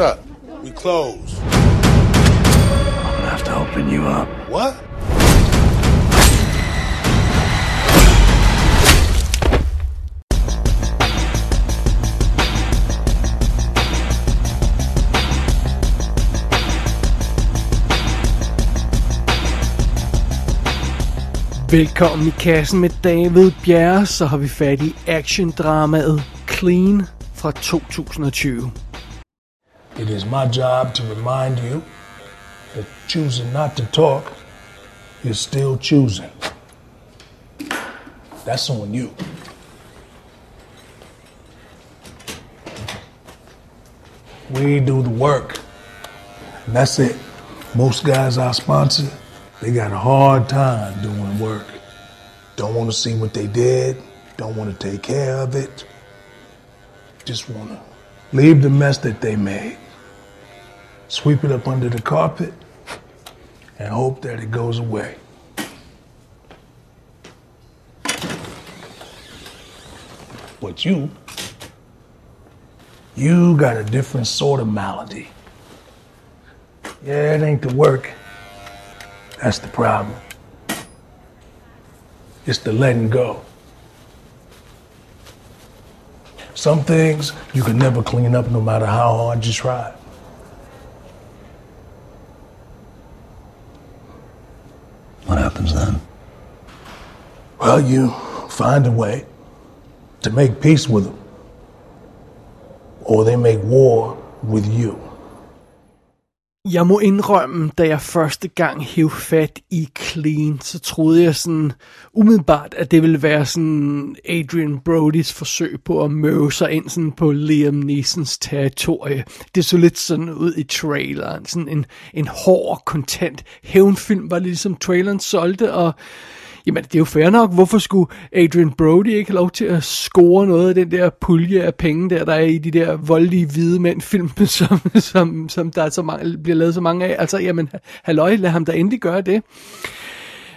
What's up? We close. I'm gonna have to open you up. What? Velkommen i kassen med David Bjerre, så har vi fat i action-dramaet Clean fra 2020. It is my job to remind you that choosing not to talk is still choosing. That's on you. We do the work. And that's it. Most guys I sponsor, they got a hard time doing work. Don't want to see what they did, don't want to take care of it. Just want to leave the mess that they made, sweep it up under the carpet, and hope that it goes away. But you, you got a different sort of malady. Yeah, it ain't the work. That's the problem. It's the letting go. Some things you can never clean up no matter how hard you try. What happens then? Well, you find a way to make peace with them, or they make war with you. Jeg må indrømme, da jeg første gang hæv fat i Clean, så troede jeg sådan umiddelbart, at det ville være sådan Adrian Brodys forsøg på at møve sig ind sådan på Liam Neesons territorie. Det så lidt sådan ud i traileren. Sådan en, en hård, kontant hævnfilm var ligesom traileren solgte, og Jamen, det er jo fair nok. Hvorfor skulle Adrian Brody ikke have lov til at score noget af den der pulje af penge, der, der er i de der voldelige hvide mænd film, som, som, som der er så mange, bliver lavet så mange af? Altså, jamen, halløj, lad ham da endelig gøre det.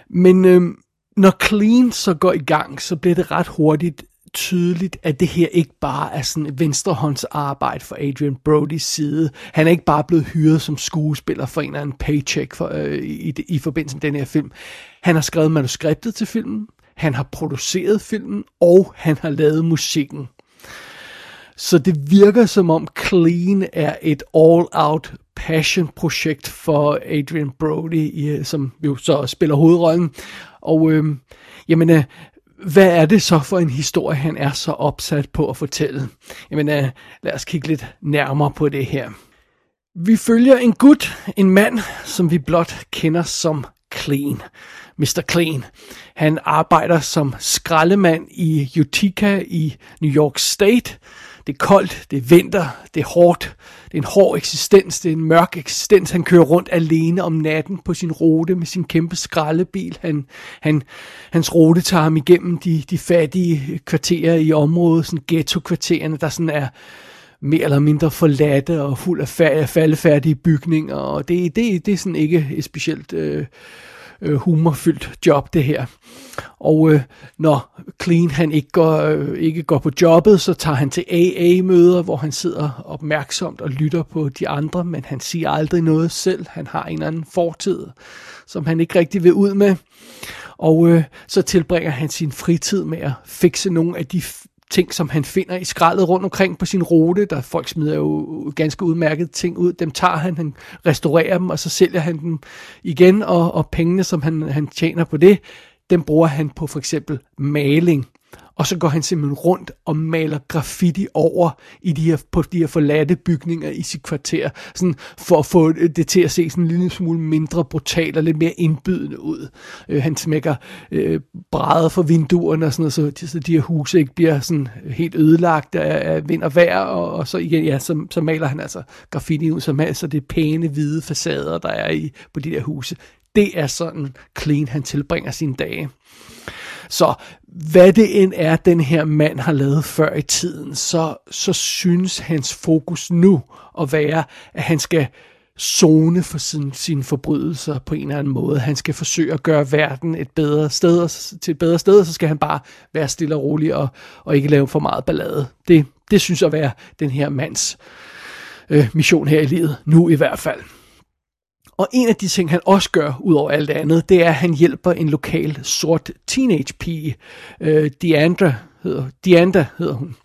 Men øhm, når Clean så går i gang, så bliver det ret hurtigt tydeligt, at det her ikke bare er sådan et venstrehåndsarbejde for Adrian Brodys side. Han er ikke bare blevet hyret som skuespiller for en eller anden paycheck for, øh, i, i forbindelse med den her film. Han har skrevet manuskriptet til filmen, han har produceret filmen, og han har lavet musikken. Så det virker som om Clean er et all-out passion-projekt for Adrian Brody, øh, som jo så spiller hovedrollen. Og øh, jamen, øh, hvad er det så for en historie, han er så opsat på at fortælle? Jamen, uh, lad os kigge lidt nærmere på det her. Vi følger en gut, en mand, som vi blot kender som Clean. Mr. Clean. Han arbejder som skraldemand i Utica i New York State. Det er koldt, det er vinter, det er hårdt, det er en hård eksistens, det er en mørk eksistens. Han kører rundt alene om natten på sin rute med sin kæmpe skraldebil. Han, han, hans rute tager ham igennem de, de fattige kvarterer i området, sådan ghetto-kvartererne, der sådan er mere eller mindre forladte og fuld af faldefærdige bygninger, og det, det, det er sådan ikke et specielt øh, øh, humorfyldt job, det her. Og øh, når Clean han ikke går, øh, ikke går på jobbet, så tager han til AA-møder, hvor han sidder opmærksomt og lytter på de andre, men han siger aldrig noget selv. Han har en eller anden fortid, som han ikke rigtig vil ud med. Og øh, så tilbringer han sin fritid med at fikse nogle af de ting, som han finder i skraldet rundt omkring på sin rute. Der folk smider jo ganske udmærket ting ud. Dem tager han, han restaurerer dem, og så sælger han dem igen, og, og pengene, som han, han tjener på det, dem bruger han på for eksempel maling og så går han simpelthen rundt og maler graffiti over i de her, på de her forladte bygninger i sit kvarter, sådan for at få det til at se sådan en lille smule mindre brutal og lidt mere indbydende ud. Øh, han smækker øh, brædder for vinduerne og sådan noget, så, så de her huse ikke bliver sådan helt ødelagt af, af vind og vejr, og, og så igen, ja, så, så maler han altså graffiti ud, så, så det pæne hvide facader, der er i på de der huse. Det er sådan clean, han tilbringer sine dage. Så hvad det end er, den her mand har lavet før i tiden, så, så synes hans fokus nu at være, at han skal zone for sin, sine forbrydelser på en eller anden måde. Han skal forsøge at gøre verden et bedre sted, til et bedre sted, og så skal han bare være stille og rolig og, og ikke lave for meget ballade. Det, det synes at være den her mands øh, mission her i livet, nu i hvert fald. Og en af de ting, han også gør, ud over alt andet, det er, at han hjælper en lokal sort teenage pige. Øh, Deandra hedder, Deandra hedder hun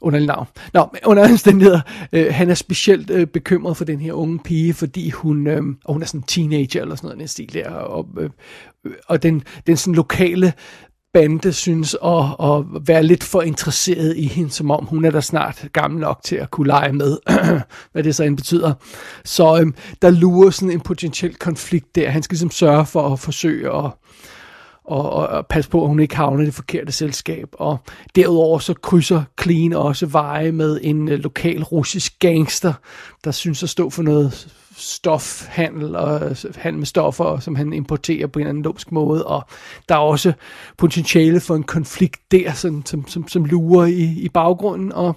under navn. Nå, under omstændigheder, øh, han er specielt øh, bekymret for den her unge pige, fordi hun, øh, og hun er sådan en teenager eller sådan noget, den stil der, og, øh, og den, den sådan lokale bande synes at, at være lidt for interesseret i hende, som om hun er da snart gammel nok til at kunne lege med, hvad det så end betyder. Så øhm, der lurer sådan en potentiel konflikt der. Han skal ligesom sørge for at forsøge at, og, og, og passe på, at hun ikke havner i det forkerte selskab. Og derudover så krydser Clean også veje med en øh, lokal russisk gangster, der synes at stå for noget stofhandel og øh, handel med stoffer, som han importerer på en anden lumsk måde, og der er også potentiale for en konflikt der, sådan, som, som, som lurer i, i baggrunden, og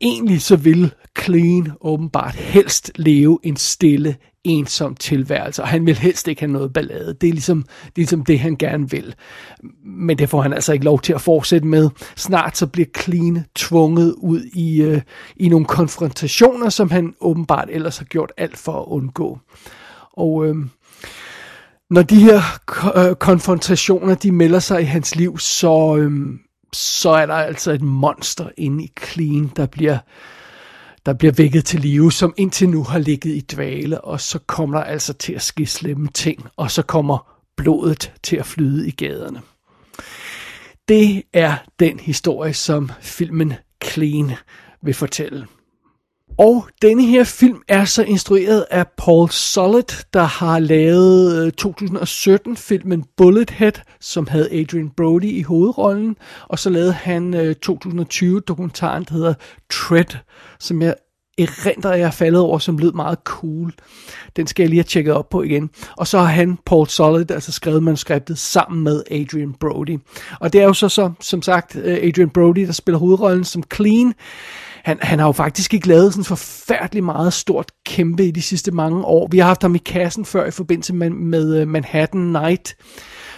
egentlig så vil Clean åbenbart helst leve en stille, ensom tilværelse, og han vil helst ikke have noget ballade. Det er ligesom det, er ligesom det han gerne vil. Men det får han altså ikke lov til at fortsætte med. Snart så bliver Clean tvunget ud i, øh, i nogle konfrontationer, som han åbenbart ellers har gjort alt for at undgå. Og øh, når de her øh, konfrontationer, de melder sig i hans liv, så, øh, så er der altså et monster inde i Clean, der bliver der bliver vækket til live, som indtil nu har ligget i dvale, og så kommer der altså til at ske slemme ting, og så kommer blodet til at flyde i gaderne. Det er den historie, som filmen Clean vil fortælle. Og denne her film er så instrueret af Paul Solid, der har lavet øh, 2017-filmen Bullethead, som havde Adrian Brody i hovedrollen, og så lavede han øh, 2020-dokumentaren, der hedder Tread, som jeg erindrer, jeg er faldet over, som lød meget cool. Den skal jeg lige have tjekket op på igen. Og så har han, Paul Solid, altså skrevet manuskriptet sammen med Adrian Brody. Og det er jo så, så som sagt, øh, Adrian Brody, der spiller hovedrollen som Clean han, han har jo faktisk ikke lavet sådan forfærdelig meget stort kæmpe i de sidste mange år. Vi har haft ham i kassen før i forbindelse med, med øh, Manhattan Night.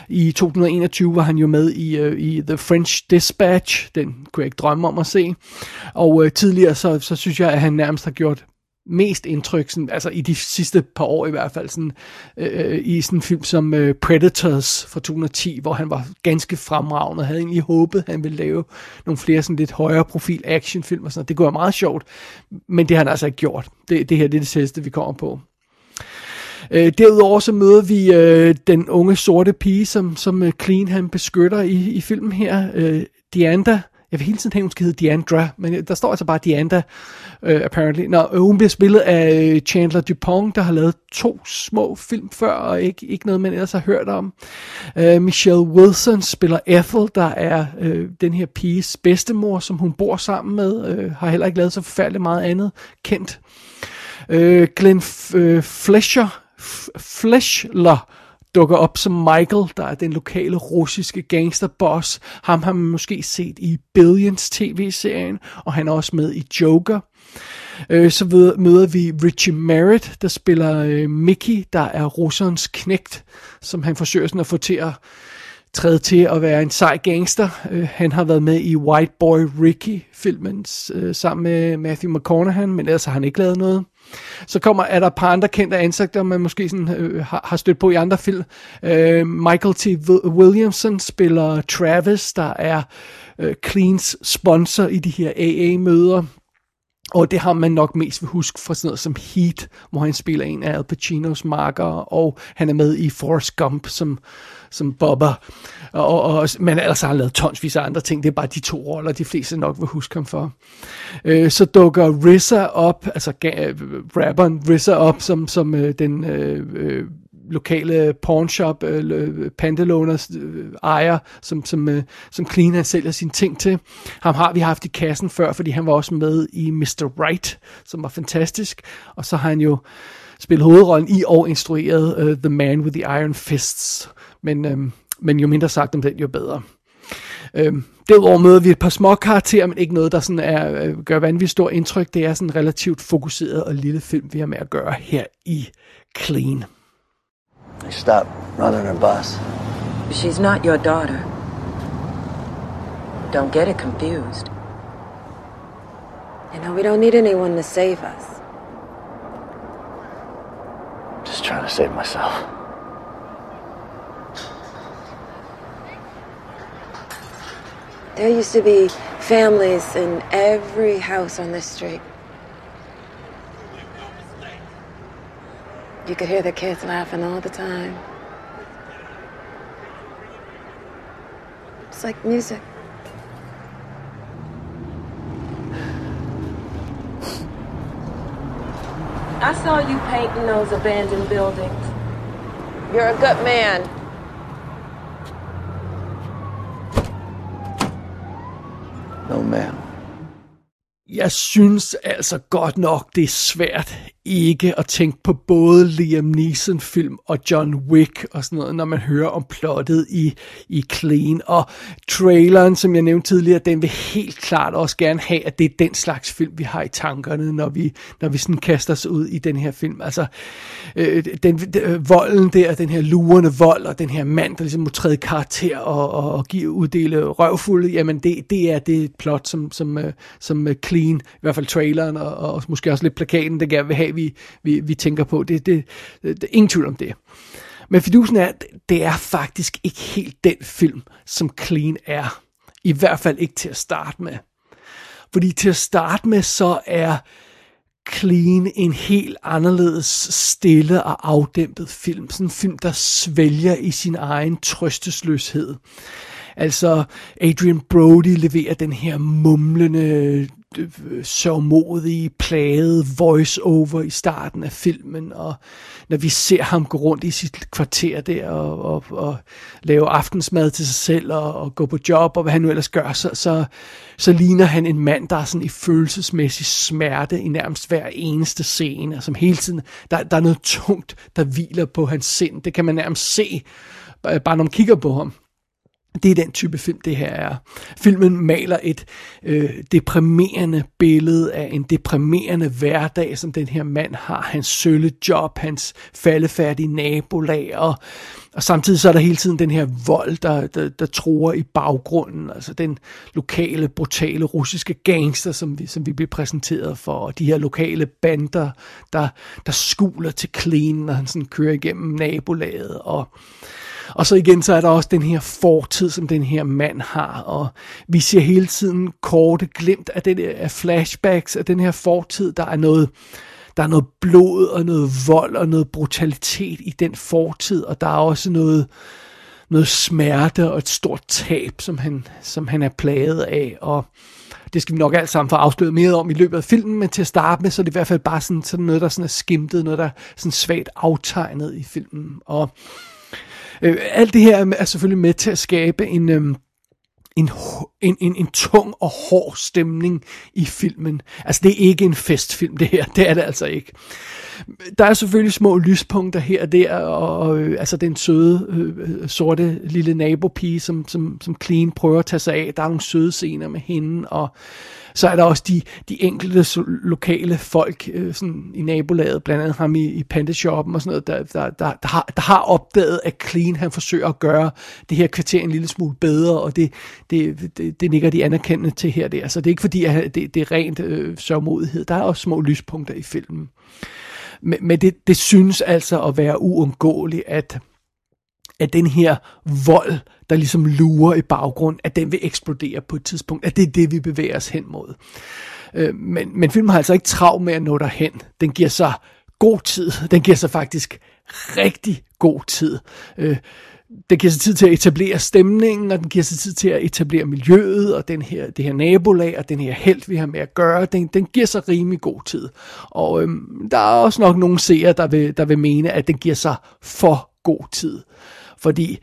I 2021 var han jo med i, uh, i The French Dispatch. Den kunne jeg ikke drømme om at se. Og uh, tidligere så, så synes jeg, at han nærmest har gjort mest indtryk, sådan, altså i de sidste par år i hvert fald, sådan, øh, øh i sådan en film som øh, Predators fra 2010, hvor han var ganske fremragende, og havde egentlig håbet, at han ville lave nogle flere sådan lidt højere profil actionfilm og sådan noget. Det kunne være meget sjovt, men det har han altså ikke gjort. Det, det her det er det sidste, vi kommer på. Øh, derudover så møder vi øh, den unge sorte pige, som, som øh, Clean han beskytter i, i filmen her, øh, Dianda, jeg vil hele tiden tænke, hun skal hedde Deandra, men øh, der står altså bare Deandra, øh, apparently. Nå, øh, hun bliver spillet af øh, Chandler Dupont, der har lavet to små film før, og ikke, ikke noget, man ellers har hørt om. Øh, Michelle Wilson spiller Ethel, der er øh, den her piges bedstemor, som hun bor sammen med, øh, har heller ikke lavet så forfærdeligt meget andet kendt. Øh, Glenn F- øh, Fletcher, F- Fleshler, dukker op som Michael, der er den lokale russiske gangsterboss. Ham har man måske set i Billions tv-serien, og han er også med i Joker. Øh, så møder vi Richie Merritt, der spiller øh, Mickey, der er russerens knægt, som han forsøger sådan at få til at træde til at være en sej gangster. Øh, han har været med i White Boy Ricky-filmen øh, sammen med Matthew McConaughey, men ellers har han ikke lavet noget. Så kommer, er der et par andre kendte ansigter, man måske sådan, øh, har, har stødt på i andre film. Øh, Michael T. Williamson spiller Travis, der er øh, Cleans sponsor i de her AA-møder. Og det har man nok mest vil huske fra sådan noget som Heat, hvor han spiller en af Al Pacinos marker, og han er med i Forrest Gump som, som Bobber. Og, og, men ellers har han lavet tonsvis af andre ting. Det er bare de to roller, de fleste nok vil huske ham for. Øh, så dukker RZA op, altså øh, rapperen RZA op, som, som øh, den øh, øh lokale pawnshop, øh, øh Pantaloners øh, ejer, som, som, øh, som Clean han sælger sine ting til. Ham har vi haft i kassen før, fordi han var også med i Mr. Right, som var fantastisk. Og så har han jo spillet hovedrollen i og instrueret uh, The Man with the Iron Fists. Men, øh, men jo mindre sagt om den, jo bedre. Øhm, derudover møder vi et par små karakterer, men ikke noget, der sådan er, øh, gør vanvittigt stort indtryk. Det er sådan en relativt fokuseret og lille film, vi har med at gøre her i Clean. Stop running her bus. She's not your daughter. Don't get it confused. You know, we don't need anyone to save us. Just trying to save myself. There used to be families in every house on this street. You could hear the kids laughing all the time. It's like music. I saw you painting those abandoned buildings. You're a good man. No, ma'am. Jeg synes altså godt nok, det er svært ikke at tænke på både Liam Neeson-film og John Wick og sådan noget, når man hører om plottet i, i Clean. Og traileren, som jeg nævnte tidligere, den vil helt klart også gerne have, at det er den slags film, vi har i tankerne, når vi, når vi sådan kaster os ud i den her film. Altså, øh, den, øh, volden der, den her lurende vold, og den her mand, der ligesom må træde karakter og, og, og give, uddele røvfulde, jamen det, det er det plot, som, som, øh, som øh, Clean, i hvert fald traileren, og, og måske også lidt plakaten, der gerne vil have, vi, vi, vi tænker på. Det, det, det, det ingen tvivl om det. Men fidusen er, det er faktisk ikke helt den film, som Clean er. I hvert fald ikke til at starte med. Fordi til at starte med, så er Clean en helt anderledes stille og afdæmpet film. Sådan en film, der svælger i sin egen trøstesløshed. Altså, Adrian Brody leverer den her mumlende, øh, sørgmodige, plagede voice-over i starten af filmen, og når vi ser ham gå rundt i sit kvarter der og, og, og lave aftensmad til sig selv og, og gå på job og hvad han nu ellers gør, så, så, så ligner han en mand, der er sådan i følelsesmæssig smerte i nærmest hver eneste scene, som hele tiden, der, der er noget tungt, der hviler på hans sind. Det kan man nærmest se, øh, bare når man kigger på ham. Det er den type film, det her er. Filmen maler et øh, deprimerende billede af en deprimerende hverdag, som den her mand har. Hans sølle job, hans faldefærdige nabolag, og, og samtidig så er der hele tiden den her vold, der, der, der tror i baggrunden. Altså den lokale, brutale russiske gangster, som vi, som vi bliver præsenteret for, og de her lokale bander, der, der skuler til clean, når han sådan kører igennem nabolaget, og og så igen, så er der også den her fortid, som den her mand har, og vi ser hele tiden korte glimt af, det, af flashbacks af den her fortid. Der er noget, der er noget blod og noget vold og noget brutalitet i den fortid, og der er også noget, noget smerte og et stort tab, som han, som han er plaget af, og det skal vi nok alt sammen få afsløret mere om i løbet af filmen, men til at starte med, så er det i hvert fald bare sådan, sådan noget, der sådan er skimtet, noget, der er sådan svagt aftegnet i filmen, og Øh, alt det her er selvfølgelig med til at skabe en, øh, en, en, en, en tung og hård stemning i filmen. Altså det er ikke en festfilm det her, det er det altså ikke. Der er selvfølgelig små lyspunkter her og der, og, og øh, altså den søde, øh, øh, sorte lille nabopige, som, som, som Clean prøver at tage sig af. Der er nogle søde scener med hende, og så er der også de, de enkelte lokale folk øh, sådan i nabolaget, blandt andet ham i, i Pandeshoppen og sådan noget, der, der, der, der, har, der har opdaget, at Clean han forsøger at gøre det her kvarter en lille smule bedre, og det, det, det, det nikker de anerkendende til her der. Så det er ikke fordi, at det, det er rent øh, sørgmodighed. Der er også små lyspunkter i filmen. Men, men det, det synes altså at være uundgåeligt, at at den her vold, der ligesom lurer i baggrund, at den vil eksplodere på et tidspunkt, at det er det, vi bevæger os hen mod. Øh, men, men filmen har altså ikke travlt med at nå derhen. Den giver sig god tid. Den giver sig faktisk rigtig god tid. Øh, den giver sig tid til at etablere stemningen, og den giver sig tid til at etablere miljøet, og den her, det her nabolag, og den her held, vi har med at gøre, den, den giver sig rimelig god tid. Og øhm, der er også nok nogle seere, der vil, der vil mene, at den giver sig for god tid. Fordi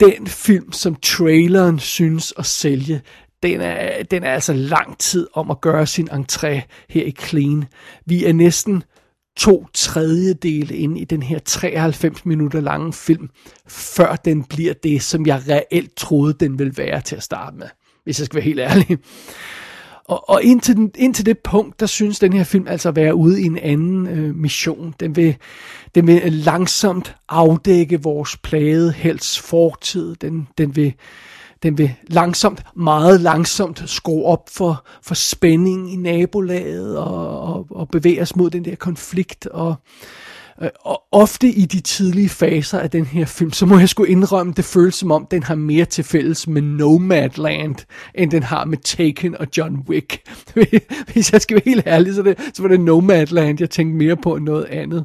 den film, som traileren synes at sælge, den er, den er altså lang tid om at gøre sin entré her i Clean. Vi er næsten to tredjedele ind i den her 93 minutter lange film, før den bliver det, som jeg reelt troede, den ville være til at starte med, hvis jeg skal være helt ærlig. Og, og indtil, den, indtil det punkt, der synes den her film altså at være ude i en anden øh, mission. Den vil, den vil langsomt afdække vores plagede helts fortid. Den, den vil den vil langsomt, meget langsomt skrue op for, for spænding i nabolaget og, og, og bevæge os mod den der konflikt. Og, Øh, Øh, og ofte i de tidlige faser af den her film, så må jeg sgu indrømme, det føles som om, den har mere til fælles med Nomadland, end den har med Taken og John Wick. Hvis jeg skal være helt ærlig, så, det, så var det Nomadland, jeg tænkte mere på end noget andet.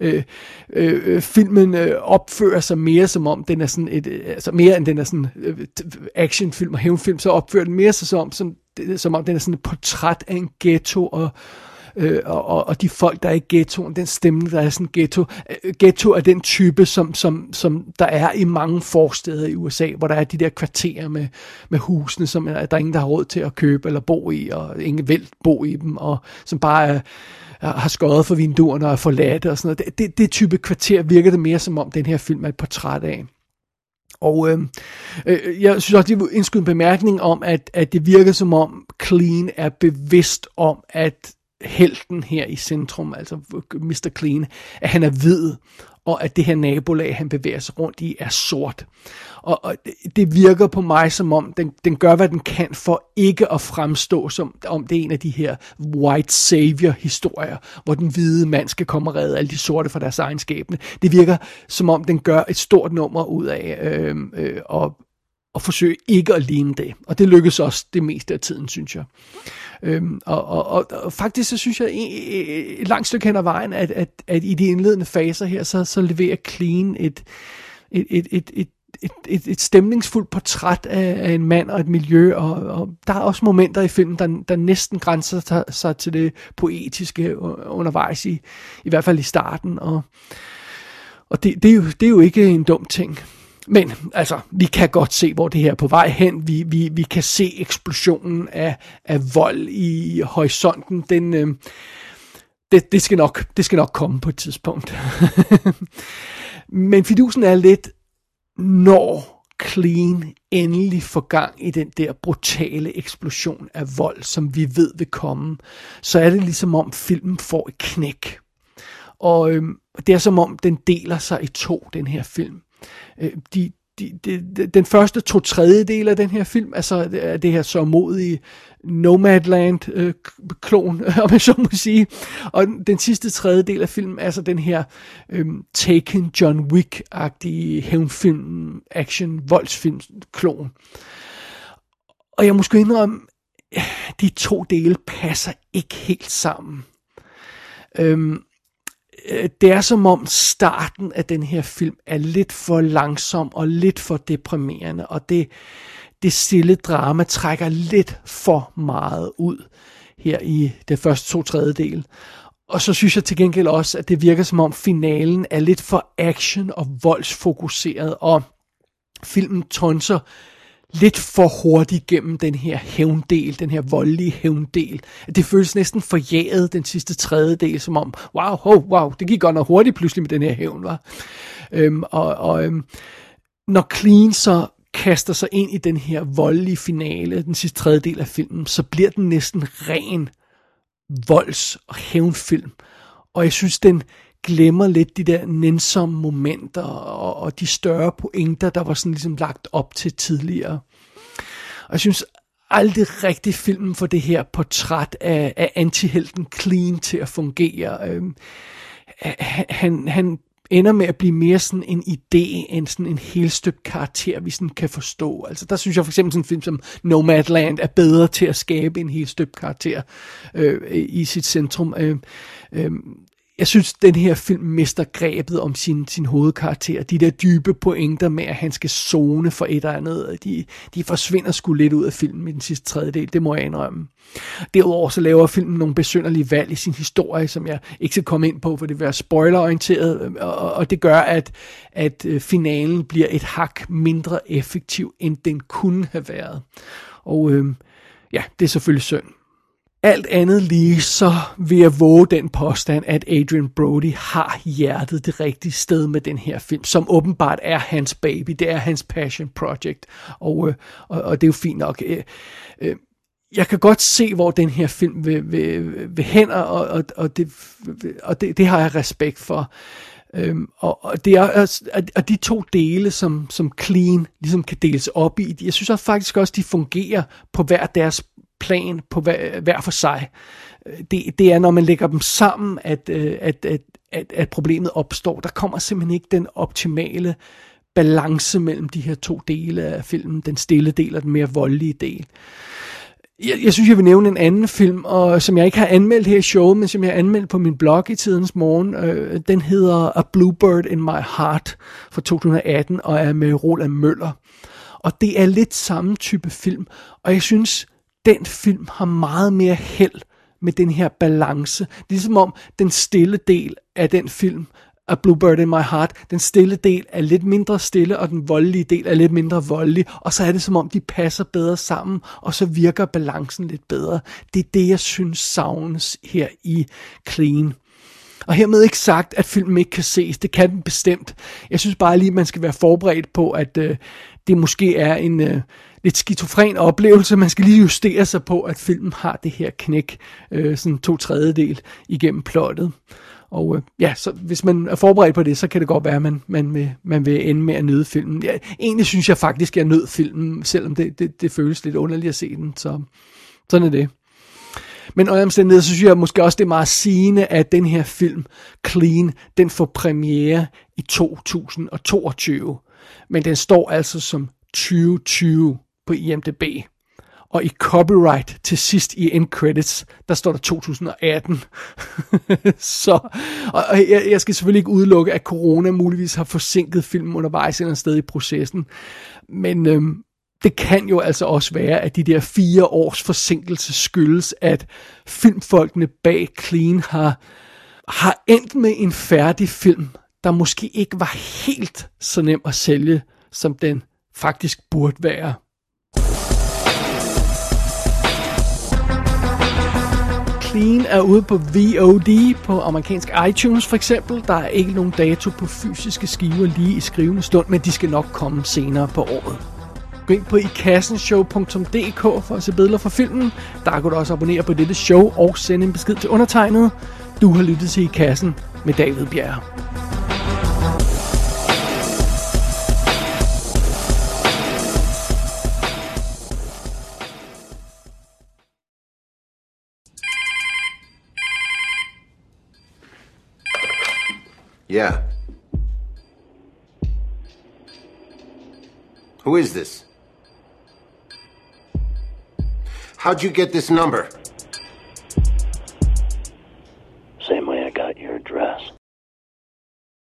Øh, øh, øh filmen øh, opfører sig mere som om, den er sådan et, øh, altså mere end den er sådan øh, actionfilm og hævnfilm, så opfører den mere sig som, som, som om den er sådan et portræt af en ghetto og øh, og, og de folk, der er i ghettoen, den stemning, der er sådan ghetto. Øh, ghetto er den type, som, som, som der er i mange forsteder i USA, hvor der er de der kvarterer med, med husene, som er, der er ingen, der har råd til at købe eller bo i, og ingen vil bo i dem, og som bare er, har skåret for vinduerne og er forladt og sådan noget. Det, det, det type kvarter virker det mere som om, den her film er et portræt af. Og øh, øh, jeg synes også, det er indskyde en bemærkning om, at, at det virker som om Clean er bevidst om, at helten her i centrum, altså Mr. Clean, at han er hvid, og at det her nabolag, han bevæger sig rundt i, er sort. Og, og det virker på mig som om, den, den gør, hvad den kan for ikke at fremstå som om det er en af de her white savior historier, hvor den hvide mand skal komme og redde alle de sorte fra deres egenskabene. Det virker som om, den gør et stort nummer ud af øh, øh, og, og forsøge ikke at ligne det. Og det lykkes også det meste af tiden, synes jeg. Øhm, og, og, og, og faktisk så synes jeg et, et langt stykke hen ad vejen, at, at, at i de indledende faser her, så, så leverer Clean et, et, et, et, et et, et, et stemningsfuldt portræt af, af en mand og et miljø, og, og der er også momenter i filmen, der, der næsten grænser sig til det poetiske undervejs, i, i hvert fald i starten, og, og det, det, er jo, det er jo ikke en dum ting. Men altså, vi kan godt se, hvor det her er på vej hen. Vi, vi, vi kan se eksplosionen af, af vold i horisonten. Den, øh, det, det, skal nok, det skal nok komme på et tidspunkt. Men fidusen er lidt, når Clean endelig får gang i den der brutale eksplosion af vold, som vi ved vil komme, så er det ligesom om filmen får et knæk. Og øh, det er som om den deler sig i to, den her film. Øh, de, de, de, den første to tredjedel af den her film, altså det, det her så modige Nomadland-klon, øh, om jeg så må sige. Og den sidste tredjedel af filmen, altså den her øh, Taken John Wick-agtige hævnfilm, action, voldsfilm-klon. Og jeg måske indrømme, de to dele passer ikke helt sammen. Øhm, Øh, Øh, det er som om starten af den her film er lidt for langsom og lidt for deprimerende, og det, det stille drama trækker lidt for meget ud her i det første to tredjedel. Og så synes jeg til gengæld også, at det virker som om finalen er lidt for action og voldsfokuseret, og filmen tonser lidt for hurtigt gennem den her hævndel, den her voldelige hævndel. Det føles næsten forjaget den sidste tredjedel, som om, wow, oh, wow, det gik godt nok hurtigt pludselig med den her hævn, var. Øhm, og og øhm, når Clean så kaster sig ind i den her voldelige finale, den sidste tredjedel af filmen, så bliver den næsten ren volds- og hævnfilm. Og jeg synes, den, glemmer lidt de der nænsomme momenter og, og de større pointer, der var sådan ligesom lagt op til tidligere. Og jeg synes aldrig rigtig filmen for det her portræt af, af antihelten Clean til at fungere. Øhm, han, han ender med at blive mere sådan en idé, end sådan en helt karakter, vi sådan kan forstå. Altså der synes jeg for eksempel sådan en film som Nomadland er bedre til at skabe en helt karakter øh, i sit centrum. Øh, øh, jeg synes, den her film mister grebet om sin, sin hovedkarakter. De der dybe pointer med, at han skal zone for et eller andet, de, de forsvinder sgu lidt ud af filmen i den sidste tredjedel, det må jeg indrømme. Derudover så laver filmen nogle besynderlige valg i sin historie, som jeg ikke skal komme ind på, for det vil være spoilerorienteret, og, og det gør, at, at øh, finalen bliver et hak mindre effektiv, end den kunne have været. Og øh, ja, det er selvfølgelig synd. Alt andet lige, så vil jeg våge den påstand, at Adrian Brody har hjertet det rigtige sted med den her film, som åbenbart er hans baby, det er hans passion project, og, øh, og, og det er jo fint nok. Øh, øh, jeg kan godt se, hvor den her film vil, vil, vil hen, og, og, og, det, og det, det har jeg respekt for. Øhm, og, og, det er, og de to dele, som, som Clean ligesom kan deles op i, jeg synes også faktisk også, de fungerer på hver deres plan, på hver, hver for sig. Det, det er, når man lægger dem sammen, at, øh, at, at, at, at problemet opstår. Der kommer simpelthen ikke den optimale balance mellem de her to dele af filmen, den stille del og den mere voldelige del. Jeg, jeg synes, jeg vil nævne en anden film, og, som jeg ikke har anmeldt her i showet, men som jeg har anmeldt på min blog i tidens morgen. Øh, den hedder A Bluebird in My Heart fra 2018, og er med Roland Møller. Og det er lidt samme type film, og jeg synes, den film har meget mere held med den her balance. Ligesom om den stille del af den film A Bluebird in My Heart, den stille del er lidt mindre stille, og den voldelige del er lidt mindre voldelig, og så er det som om, de passer bedre sammen, og så virker balancen lidt bedre. Det er det, jeg synes savnes her i Clean. Og hermed ikke sagt, at filmen ikke kan ses. Det kan den bestemt. Jeg synes bare lige, at man skal være forberedt på, at øh, det måske er en øh, lidt skizofren oplevelse. Man skal lige justere sig på, at filmen har det her knæk, øh, sådan to tredjedel igennem plottet. Og øh, ja, så hvis man er forberedt på det, så kan det godt være, at man, man, vil, man vil ende med at nyde filmen. Ja, egentlig synes jeg faktisk, at jeg nød filmen, selvom det, det, det føles lidt underligt at se den. Så sådan er det. Men under omstændigheder, så synes jeg måske også, det er meget sigende, at den her film, Clean, den får premiere i 2022. Men den står altså som 2020 på IMDb. Og i copyright til sidst i end credits, der står der 2018. så, og, og jeg, jeg skal selvfølgelig ikke udelukke, at corona muligvis har forsinket filmen undervejs eller sted i processen. Men øhm, det kan jo altså også være, at de der fire års forsinkelse skyldes, at filmfolkene bag Clean har, har endt med en færdig film, der måske ikke var helt så nem at sælge, som den faktisk burde være. Clean er ude på VOD på amerikansk iTunes for eksempel. Der er ikke nogen dato på fysiske skiver lige i skrivende stund, men de skal nok komme senere på året. Gå ind på ikassenshow.dk for at se billeder fra filmen. Der kan du også abonnere på dette show og sende en besked til undertegnet. Du har lyttet til I Kassen med David Bjerg. Yeah. Who is this? How'd you get this number?